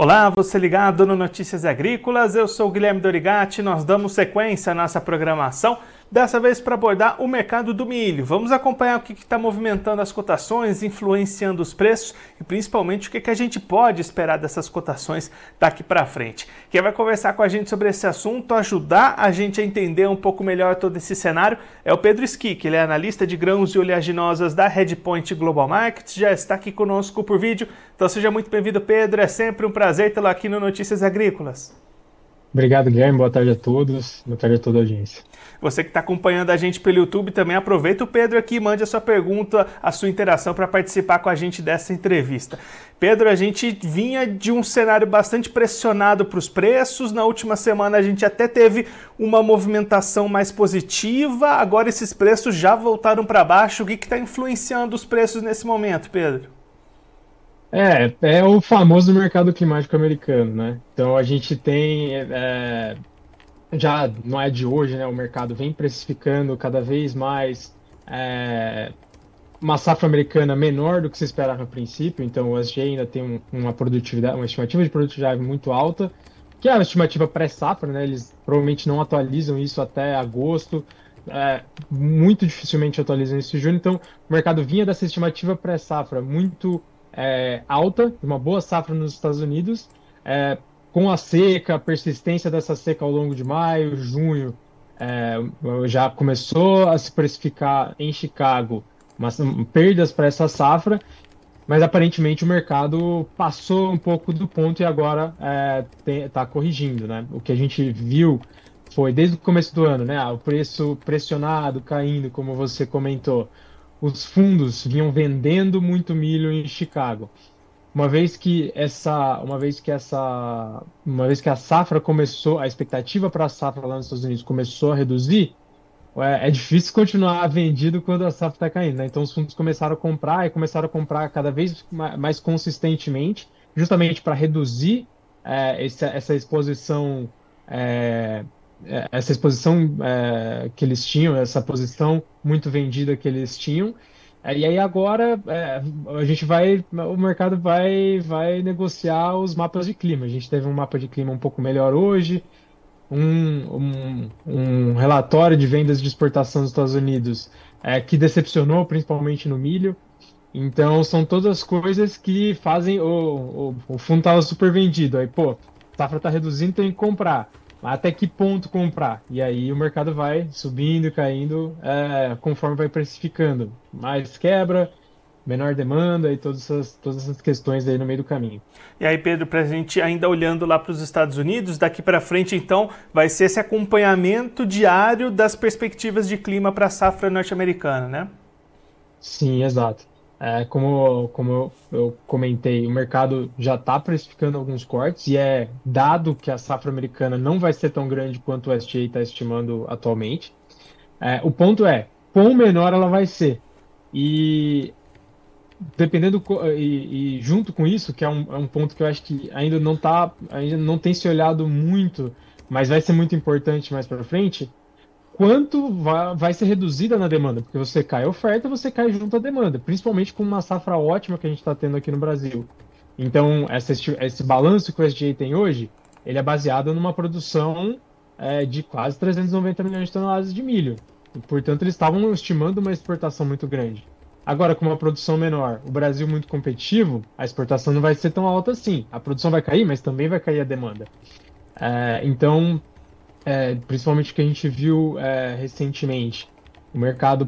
Olá, você ligado no Notícias Agrícolas, eu sou Guilherme Dorigati, nós damos sequência à nossa programação dessa vez para abordar o mercado do milho. Vamos acompanhar o que está movimentando as cotações, influenciando os preços e principalmente o que, que a gente pode esperar dessas cotações daqui para frente. Quem vai conversar com a gente sobre esse assunto, ajudar a gente a entender um pouco melhor todo esse cenário, é o Pedro Skick, ele é analista de grãos e oleaginosas da Redpoint Global Markets, já está aqui conosco por vídeo. Então seja muito bem-vindo, Pedro, é sempre um prazer tê-lo aqui no Notícias Agrícolas. Obrigado, Guilherme. Boa tarde a todos. Boa tarde a toda a audiência. Você que está acompanhando a gente pelo YouTube também aproveita o Pedro aqui e mande a sua pergunta, a sua interação para participar com a gente dessa entrevista. Pedro, a gente vinha de um cenário bastante pressionado para os preços. Na última semana a gente até teve uma movimentação mais positiva. Agora esses preços já voltaram para baixo. O que está influenciando os preços nesse momento, Pedro? É, é o famoso mercado climático americano, né? Então a gente tem é, já não é de hoje, né? O mercado vem precificando cada vez mais é, uma safra americana menor do que se esperava a princípio, então o SG ainda tem um, uma produtividade, uma estimativa de produtividade muito alta, que é a estimativa pré-safra, né? Eles provavelmente não atualizam isso até agosto, é, muito dificilmente atualizam isso em julho, então o mercado vinha dessa estimativa pré-safra muito é, alta, uma boa safra nos Estados Unidos, é, com a seca, a persistência dessa seca ao longo de maio, junho, é, já começou a se precificar em Chicago mas, perdas para essa safra, mas aparentemente o mercado passou um pouco do ponto e agora está é, corrigindo. Né? O que a gente viu foi desde o começo do ano, né? o preço pressionado, caindo, como você comentou. Os fundos vinham vendendo muito milho em Chicago uma vez que essa, uma vez que essa, uma vez que a safra começou, a expectativa para a safra lá nos Estados Unidos começou a reduzir, é, é difícil continuar vendido quando a safra está caindo, né? Então os fundos começaram a comprar e começaram a comprar cada vez mais consistentemente, justamente para reduzir é, essa, essa, exposição, é, essa exposição é, que eles tinham, essa posição muito vendida que eles tinham é, e aí agora é, a gente vai, o mercado vai, vai negociar os mapas de clima. A gente teve um mapa de clima um pouco melhor hoje, um, um, um relatório de vendas de exportação dos Estados Unidos é, que decepcionou principalmente no milho. Então são todas coisas que fazem o, o, o fundo estava super vendido. Aí, pô, safra está reduzindo, tem que comprar até que ponto comprar. E aí o mercado vai subindo e caindo é, conforme vai precificando. Mais quebra, menor demanda e todas essas, todas essas questões aí no meio do caminho. E aí, Pedro, para a gente ainda olhando lá para os Estados Unidos, daqui para frente, então, vai ser esse acompanhamento diário das perspectivas de clima para a safra norte-americana, né? Sim, exato. É, como como eu, eu, comentei, o mercado já está precificando alguns cortes e é dado que a safra americana não vai ser tão grande quanto o SGA está estimando atualmente. É, o ponto é, quão menor ela vai ser. E dependendo e, e junto com isso, que é um, é um, ponto que eu acho que ainda não tá, ainda não tem se olhado muito, mas vai ser muito importante mais para frente, quanto vai, vai ser reduzida na demanda, porque você cai a oferta, você cai junto à demanda, principalmente com uma safra ótima que a gente está tendo aqui no Brasil. Então, essa, esse balanço que o SGA tem hoje, ele é baseado numa produção é, de quase 390 milhões de toneladas de milho. E, portanto, eles estavam estimando uma exportação muito grande. Agora, com uma produção menor, o Brasil muito competitivo, a exportação não vai ser tão alta assim. A produção vai cair, mas também vai cair a demanda. É, então, é, principalmente que a gente viu é, recentemente. O mercado.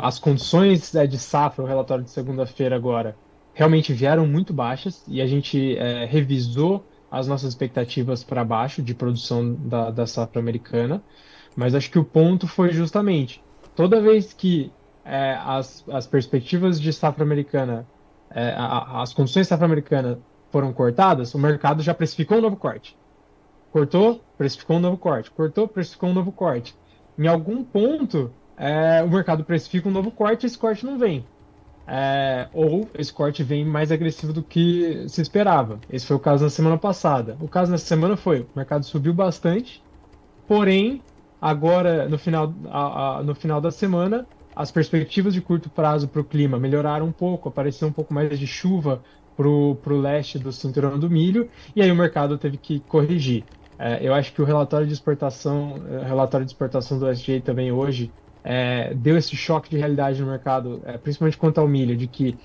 As condições é, de safra, o relatório de segunda-feira agora, realmente vieram muito baixas e a gente é, revisou as nossas expectativas para baixo de produção da, da safra americana. Mas acho que o ponto foi justamente toda vez que é, as, as perspectivas de safra americana, é, a, as condições safra americana foram cortadas, o mercado já precificou um novo corte. Cortou, precificou um novo corte. Cortou, precificou um novo corte. Em algum ponto, é, o mercado precifica um novo corte e esse corte não vem. É, ou esse corte vem mais agressivo do que se esperava. Esse foi o caso na semana passada. O caso nessa semana foi: o mercado subiu bastante, porém, agora no final, a, a, no final da semana, as perspectivas de curto prazo para o clima melhoraram um pouco, apareceu um pouco mais de chuva para o leste do cinturão do milho, e aí o mercado teve que corrigir. É, eu acho que o relatório de exportação, é, relatório de exportação do SGA também hoje é, deu esse choque de realidade no mercado, é, principalmente quanto ao milho, de que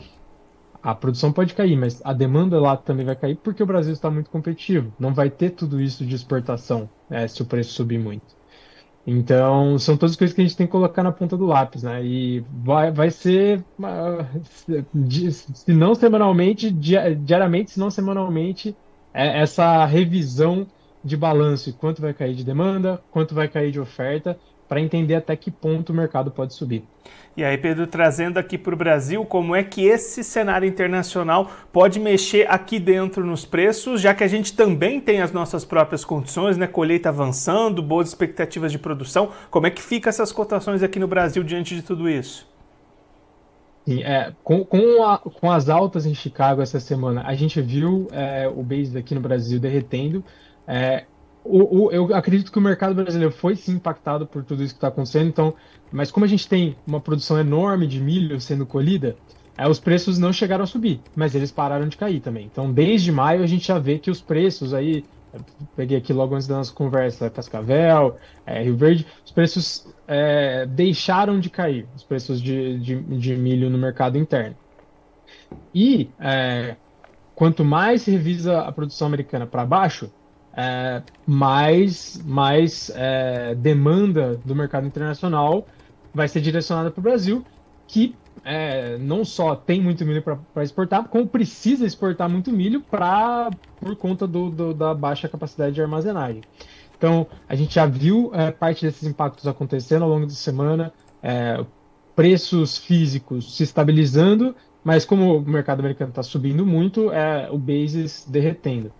a produção pode cair, mas a demanda lá também vai cair porque o Brasil está muito competitivo. Não vai ter tudo isso de exportação é, se o preço subir muito. Então, são todas as coisas que a gente tem que colocar na ponta do lápis, né? E vai, vai ser, se não semanalmente, diariamente, se não semanalmente, é essa revisão de balanço, quanto vai cair de demanda, quanto vai cair de oferta, para entender até que ponto o mercado pode subir. E aí, Pedro, trazendo aqui para o Brasil, como é que esse cenário internacional pode mexer aqui dentro nos preços, já que a gente também tem as nossas próprias condições, né? Colheita avançando, boas expectativas de produção. Como é que fica essas cotações aqui no Brasil diante de tudo isso? Sim, é, com, com, a, com, as altas em Chicago essa semana, a gente viu é, o base aqui no Brasil derretendo. É, o, o, eu acredito que o mercado brasileiro foi sim impactado por tudo isso que está acontecendo, então, mas como a gente tem uma produção enorme de milho sendo colhida, é, os preços não chegaram a subir, mas eles pararam de cair também. Então, desde maio a gente já vê que os preços aí, peguei aqui logo antes da nossa conversa, Cascavel, é, Rio Verde, os preços é, deixaram de cair, os preços de, de, de milho no mercado interno. E é, quanto mais se revisa a produção americana para baixo, é, mais, mais é, demanda do mercado internacional vai ser direcionada para o Brasil, que é, não só tem muito milho para exportar, como precisa exportar muito milho pra, por conta do, do, da baixa capacidade de armazenagem. Então, a gente já viu é, parte desses impactos acontecendo ao longo da semana, é, preços físicos se estabilizando, mas como o mercado americano está subindo muito, é, o basis derretendo.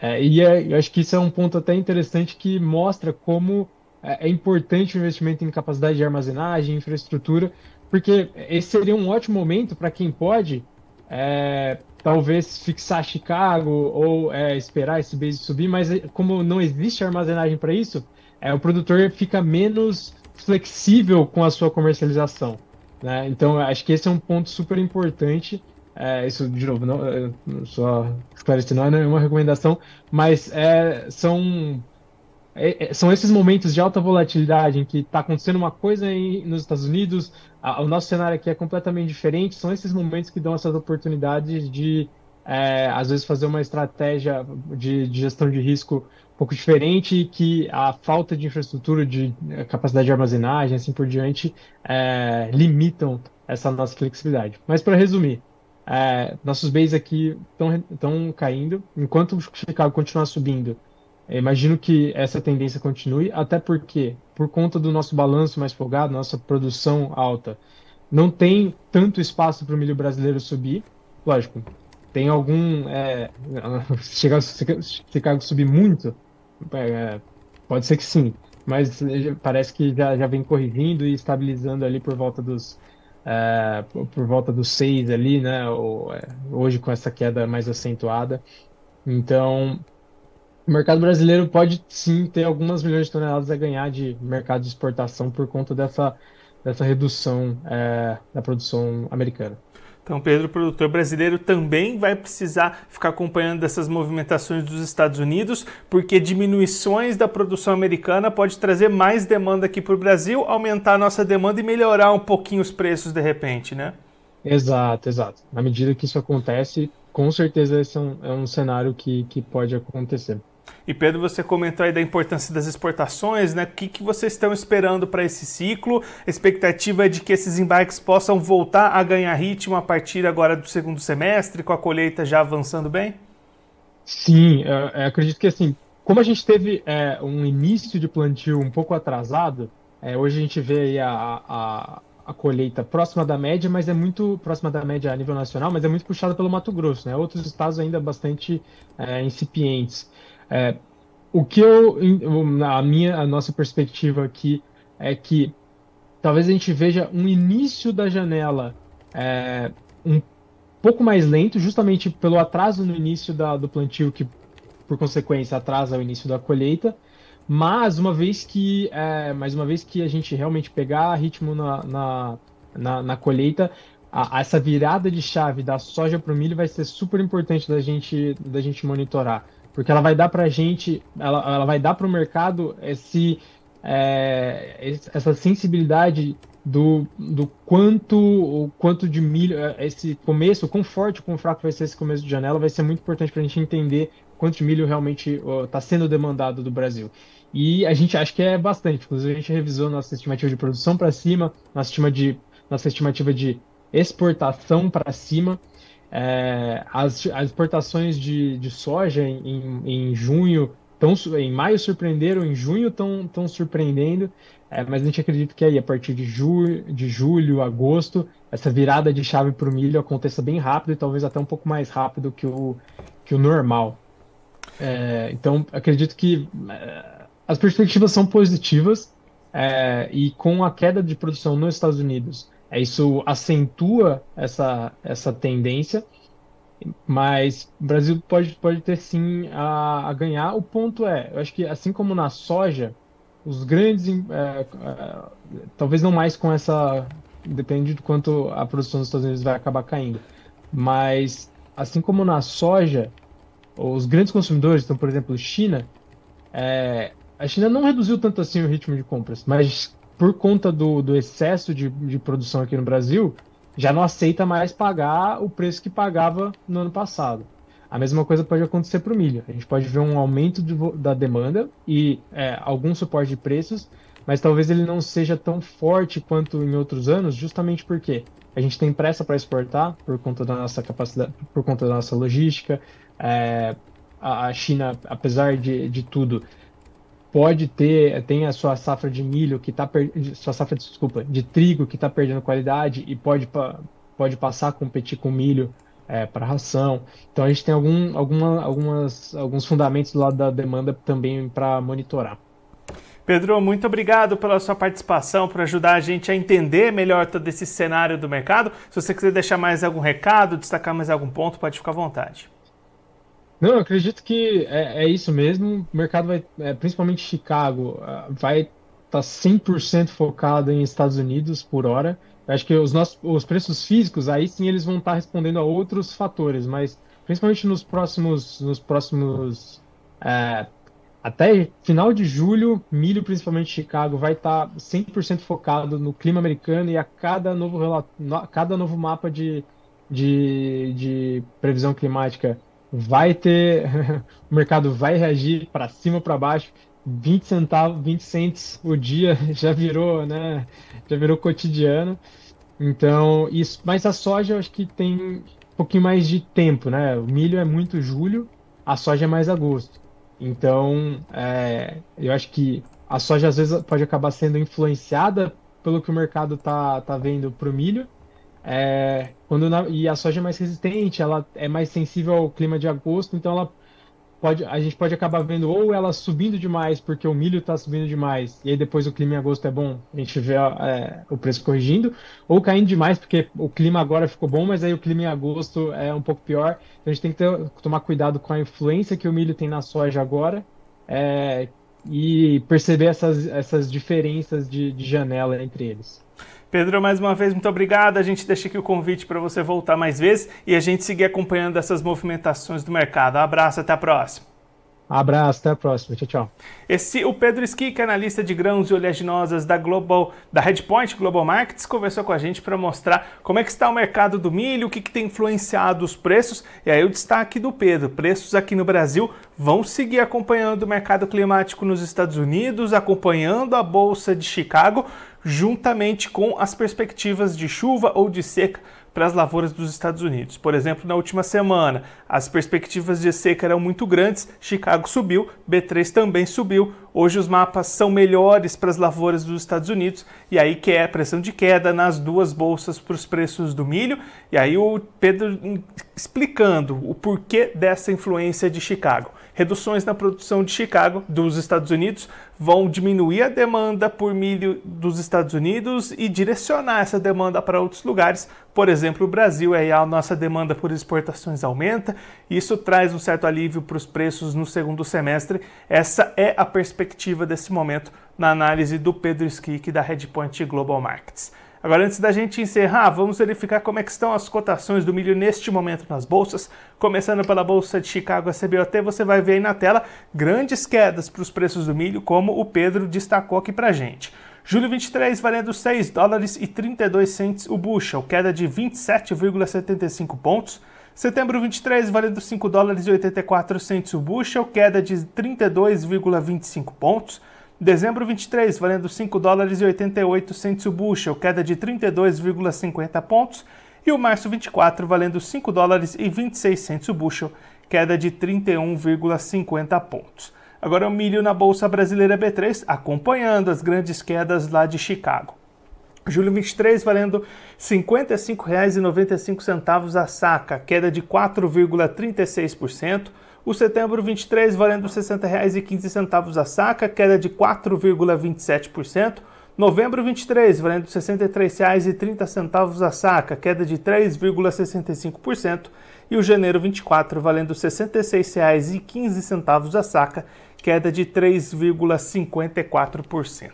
É, e é, eu acho que isso é um ponto até interessante que mostra como é, é importante o investimento em capacidade de armazenagem, infraestrutura, porque esse seria um ótimo momento para quem pode, é, talvez fixar Chicago ou é, esperar esse base subir, mas é, como não existe armazenagem para isso, é, o produtor fica menos flexível com a sua comercialização. Né? Então, acho que esse é um ponto super importante é, isso, de novo, não, só esclarecendo, não é uma recomendação, mas é, são, é, é, são esses momentos de alta volatilidade em que está acontecendo uma coisa em, nos Estados Unidos, a, o nosso cenário aqui é completamente diferente, são esses momentos que dão essas oportunidades de, é, às vezes, fazer uma estratégia de, de, gestão de risco um pouco diferente, que a falta de infraestrutura, de capacidade de armazenagem, assim por diante, limitam essa nossa flexibilidade. Mas, para resumir, é, nossos bens aqui estão caindo, enquanto o Chicago continuar subindo. Imagino que essa tendência continue, até porque, por conta do nosso balanço mais folgado, nossa produção alta, não tem tanto espaço para o milho brasileiro subir. Lógico, tem algum. É, chegar, Chicago subir muito, é, pode ser que sim, mas parece que já, já vem corrigindo e estabilizando ali por volta dos é, por volta dos 6 ali, né? Ou, é, hoje com essa queda mais acentuada. Então, o mercado brasileiro pode sim ter algumas milhões de toneladas a ganhar de mercado de exportação por conta dessa, dessa redução é, da produção americana. Então, Pedro, o produtor brasileiro também vai precisar ficar acompanhando essas movimentações dos Estados Unidos, porque diminuições da produção americana pode trazer mais demanda aqui para o Brasil, aumentar a nossa demanda e melhorar um pouquinho os preços de repente, né? Exato, exato. Na medida que isso acontece, com certeza esse é um, é um cenário que, que pode acontecer. E Pedro, você comentou aí da importância das exportações, né? O que, que vocês estão esperando para esse ciclo? A expectativa é de que esses embarques possam voltar a ganhar ritmo a partir agora do segundo semestre, com a colheita já avançando bem? Sim, eu, eu acredito que assim, como a gente teve é, um início de plantio um pouco atrasado, é, hoje a gente vê a, a, a, colheita próxima da média, mas é muito próxima da média a nível nacional, mas é muito puxada pelo Mato Grosso, né? Outros estados ainda bastante é, incipientes. É, o que eu, a minha, a nossa perspectiva aqui é que talvez a gente veja um início da janela é, um pouco mais lento, justamente pelo atraso no início da, do plantio, que por consequência atrasa o início da colheita. Mas uma vez que, é, mais uma vez que a gente realmente pegar ritmo na, na, na, na colheita, a, essa virada de chave da soja para o milho vai ser super importante da gente, da gente monitorar, porque ela vai dar para a gente, ela, ela vai dar para o mercado esse, é, essa sensibilidade do, do quanto o quanto de milho é, esse começo, quão forte, quão fraco vai ser esse começo de janela, vai ser muito importante para a gente entender quanto de milho realmente está sendo demandado do Brasil. E a gente acha que é bastante. Inclusive, a gente revisou nossa estimativa de produção para cima, nossa, estima de, nossa estimativa de exportação para cima. É, as, as, exportações de, de soja em, em, junho, tão, em maio surpreenderam, em junho estão surpreendendo. É, mas a gente acredita que aí, a partir de, ju de julho, agosto, essa virada de chave para o milho aconteça bem rápido e talvez até um pouco mais rápido que o, que o normal. É, então, acredito que é, as perspectivas são positivas é, e com a queda de produção nos Estados Unidos, isso acentua essa, essa tendência, mas o Brasil pode, pode ter sim a, a ganhar. O ponto é, eu acho que assim como na soja, os grandes, é, é, talvez não mais com essa, depende de quanto a produção dos Estados Unidos vai acabar caindo, mas assim como na soja, os grandes consumidores, então por exemplo China, é, a China não reduziu tanto assim o ritmo de compras, mas por conta do, do excesso de, de produção aqui no Brasil, já não aceita mais pagar o preço que pagava no ano passado. A mesma coisa pode acontecer para o milho. A gente pode ver um aumento de, da demanda e é, algum suporte de preços, mas talvez ele não seja tão forte quanto em outros anos, justamente porque a gente tem pressa para exportar por conta da nossa capacidade, por conta da nossa logística. É, a China, apesar de, de tudo, pode ter tem a sua safra de milho que está sua safra desculpa de trigo que está perdendo qualidade e pode pode passar a competir com milho é, para ração. Então a gente tem algum, alguma, algumas, alguns fundamentos do lado da demanda também para monitorar. Pedro, muito obrigado pela sua participação, por ajudar a gente a entender melhor todo esse cenário do mercado. Se você quiser deixar mais algum recado, destacar mais algum ponto, pode ficar à vontade. Não, eu acredito que é, é isso mesmo. O mercado vai, é, principalmente Chicago, vai estar tá 100% focado em Estados Unidos por hora. Acho que os, nossos, os preços físicos, aí sim eles vão estar respondendo a outros fatores, mas principalmente nos próximos, nos próximos é, até final de julho, milho, principalmente Chicago, vai estar 100% focado no clima americano e a cada novo, cada novo mapa de, de, de previsão climática vai ter, o mercado vai reagir para cima para baixo. 20 centavos, 20 cents o dia já virou, né? Já virou cotidiano. Então, isso, mas a soja eu acho que tem um pouquinho mais de tempo, né? O milho é muito julho, a soja é mais agosto. Então, é, eu acho que a soja às vezes pode acabar sendo influenciada pelo que o mercado tá, tá vendo para o milho. É, quando na, e a soja é mais resistente, ela é mais sensível ao clima de agosto, então ela pode, a gente pode acabar vendo ou ela subindo demais porque o milho está subindo demais e aí depois o clima em agosto é bom, a gente vê é, o preço corrigindo, ou caindo demais porque o clima agora ficou bom, mas aí o clima em agosto é um pouco pior. Então a gente tem que ter, tomar cuidado com a influência que o milho tem na soja agora é, e perceber essas, essas diferenças de, de janela entre eles. Pedro, mais uma vez, muito obrigado. A gente deixa aqui o convite para você voltar mais vezes e a gente seguir acompanhando essas movimentações do mercado. Um abraço, até a próxima. Abraço, até a próxima. Tchau, tchau. Esse, o Pedro Skick, analista de grãos e oleaginosas da Global, da Redpoint Global Markets, conversou com a gente para mostrar como é que está o mercado do milho, o que, que tem influenciado os preços. E aí o destaque do Pedro: preços aqui no Brasil vão seguir acompanhando o mercado climático nos Estados Unidos, acompanhando a Bolsa de Chicago, juntamente com as perspectivas de chuva ou de seca para as lavouras dos Estados Unidos. Por exemplo, na última semana, as perspectivas de seca eram muito grandes, Chicago subiu, B3 também subiu. Hoje os mapas são melhores para as lavouras dos Estados Unidos e aí que é a pressão de queda nas duas bolsas para os preços do milho. E aí o Pedro explicando o porquê dessa influência de Chicago. Reduções na produção de Chicago dos Estados Unidos vão diminuir a demanda por milho dos Estados Unidos e direcionar essa demanda para outros lugares. Por exemplo, o Brasil, aí a nossa demanda por exportações aumenta, isso traz um certo alívio para os preços no segundo semestre. Essa é a perspectiva desse momento na análise do Pedro Skick da Redpoint Global Markets. Agora, antes da gente encerrar, vamos verificar como é estão as cotações do milho neste momento nas bolsas. Começando pela Bolsa de Chicago, a CBOT, você vai ver aí na tela grandes quedas para os preços do milho, como o Pedro destacou aqui para gente. Julho 23 valendo 6 dólares e 32 cents o bushel, queda de 27,75 pontos. Setembro 23 valendo 5 dólares e 84 cents o bushel, queda de 32,25 pontos. Dezembro 23, valendo 5 dólares e 88 centos o bushel, queda de 32,50 pontos. E o março 24, valendo 5 dólares e 26 centos o bushel, queda de 31,50 pontos. Agora o milho na Bolsa Brasileira B3, acompanhando as grandes quedas lá de Chicago. Julho 23 valendo R$ 55,95 a saca, queda de 4,36%. O setembro 23 valendo R$ 60,15 a saca, queda de 4,27%. Novembro 23 valendo R$ 63,30 a saca, queda de 3,65%. E o janeiro 24 valendo R$ 66,15 a saca, queda de 3,54%.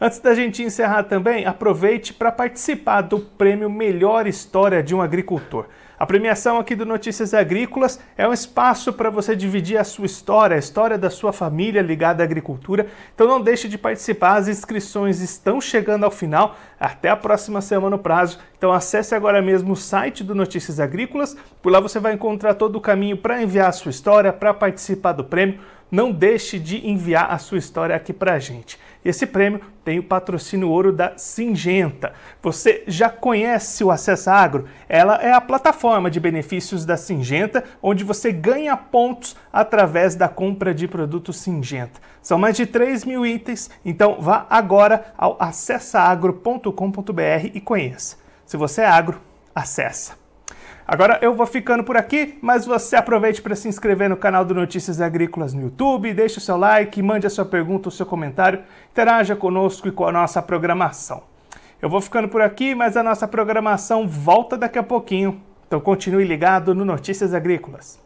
Antes da gente encerrar também, aproveite para participar do prêmio Melhor História de um Agricultor. A premiação aqui do Notícias Agrícolas é um espaço para você dividir a sua história, a história da sua família ligada à agricultura. Então não deixe de participar, as inscrições estão chegando ao final, até a próxima semana no prazo. Então acesse agora mesmo o site do Notícias Agrícolas, por lá você vai encontrar todo o caminho para enviar a sua história, para participar do prêmio. Não deixe de enviar a sua história aqui para a gente. Esse prêmio tem o patrocínio ouro da Singenta. Você já conhece o Acessa Agro? Ela é a plataforma de benefícios da Singenta, onde você ganha pontos através da compra de produtos Singenta. São mais de 3 mil itens, então vá agora ao acessaagro.com.br e conheça. Se você é agro, acessa. Agora eu vou ficando por aqui, mas você aproveite para se inscrever no canal do Notícias Agrícolas no YouTube, deixe o seu like, mande a sua pergunta, o seu comentário, interaja conosco e com a nossa programação. Eu vou ficando por aqui, mas a nossa programação volta daqui a pouquinho. Então continue ligado no Notícias Agrícolas.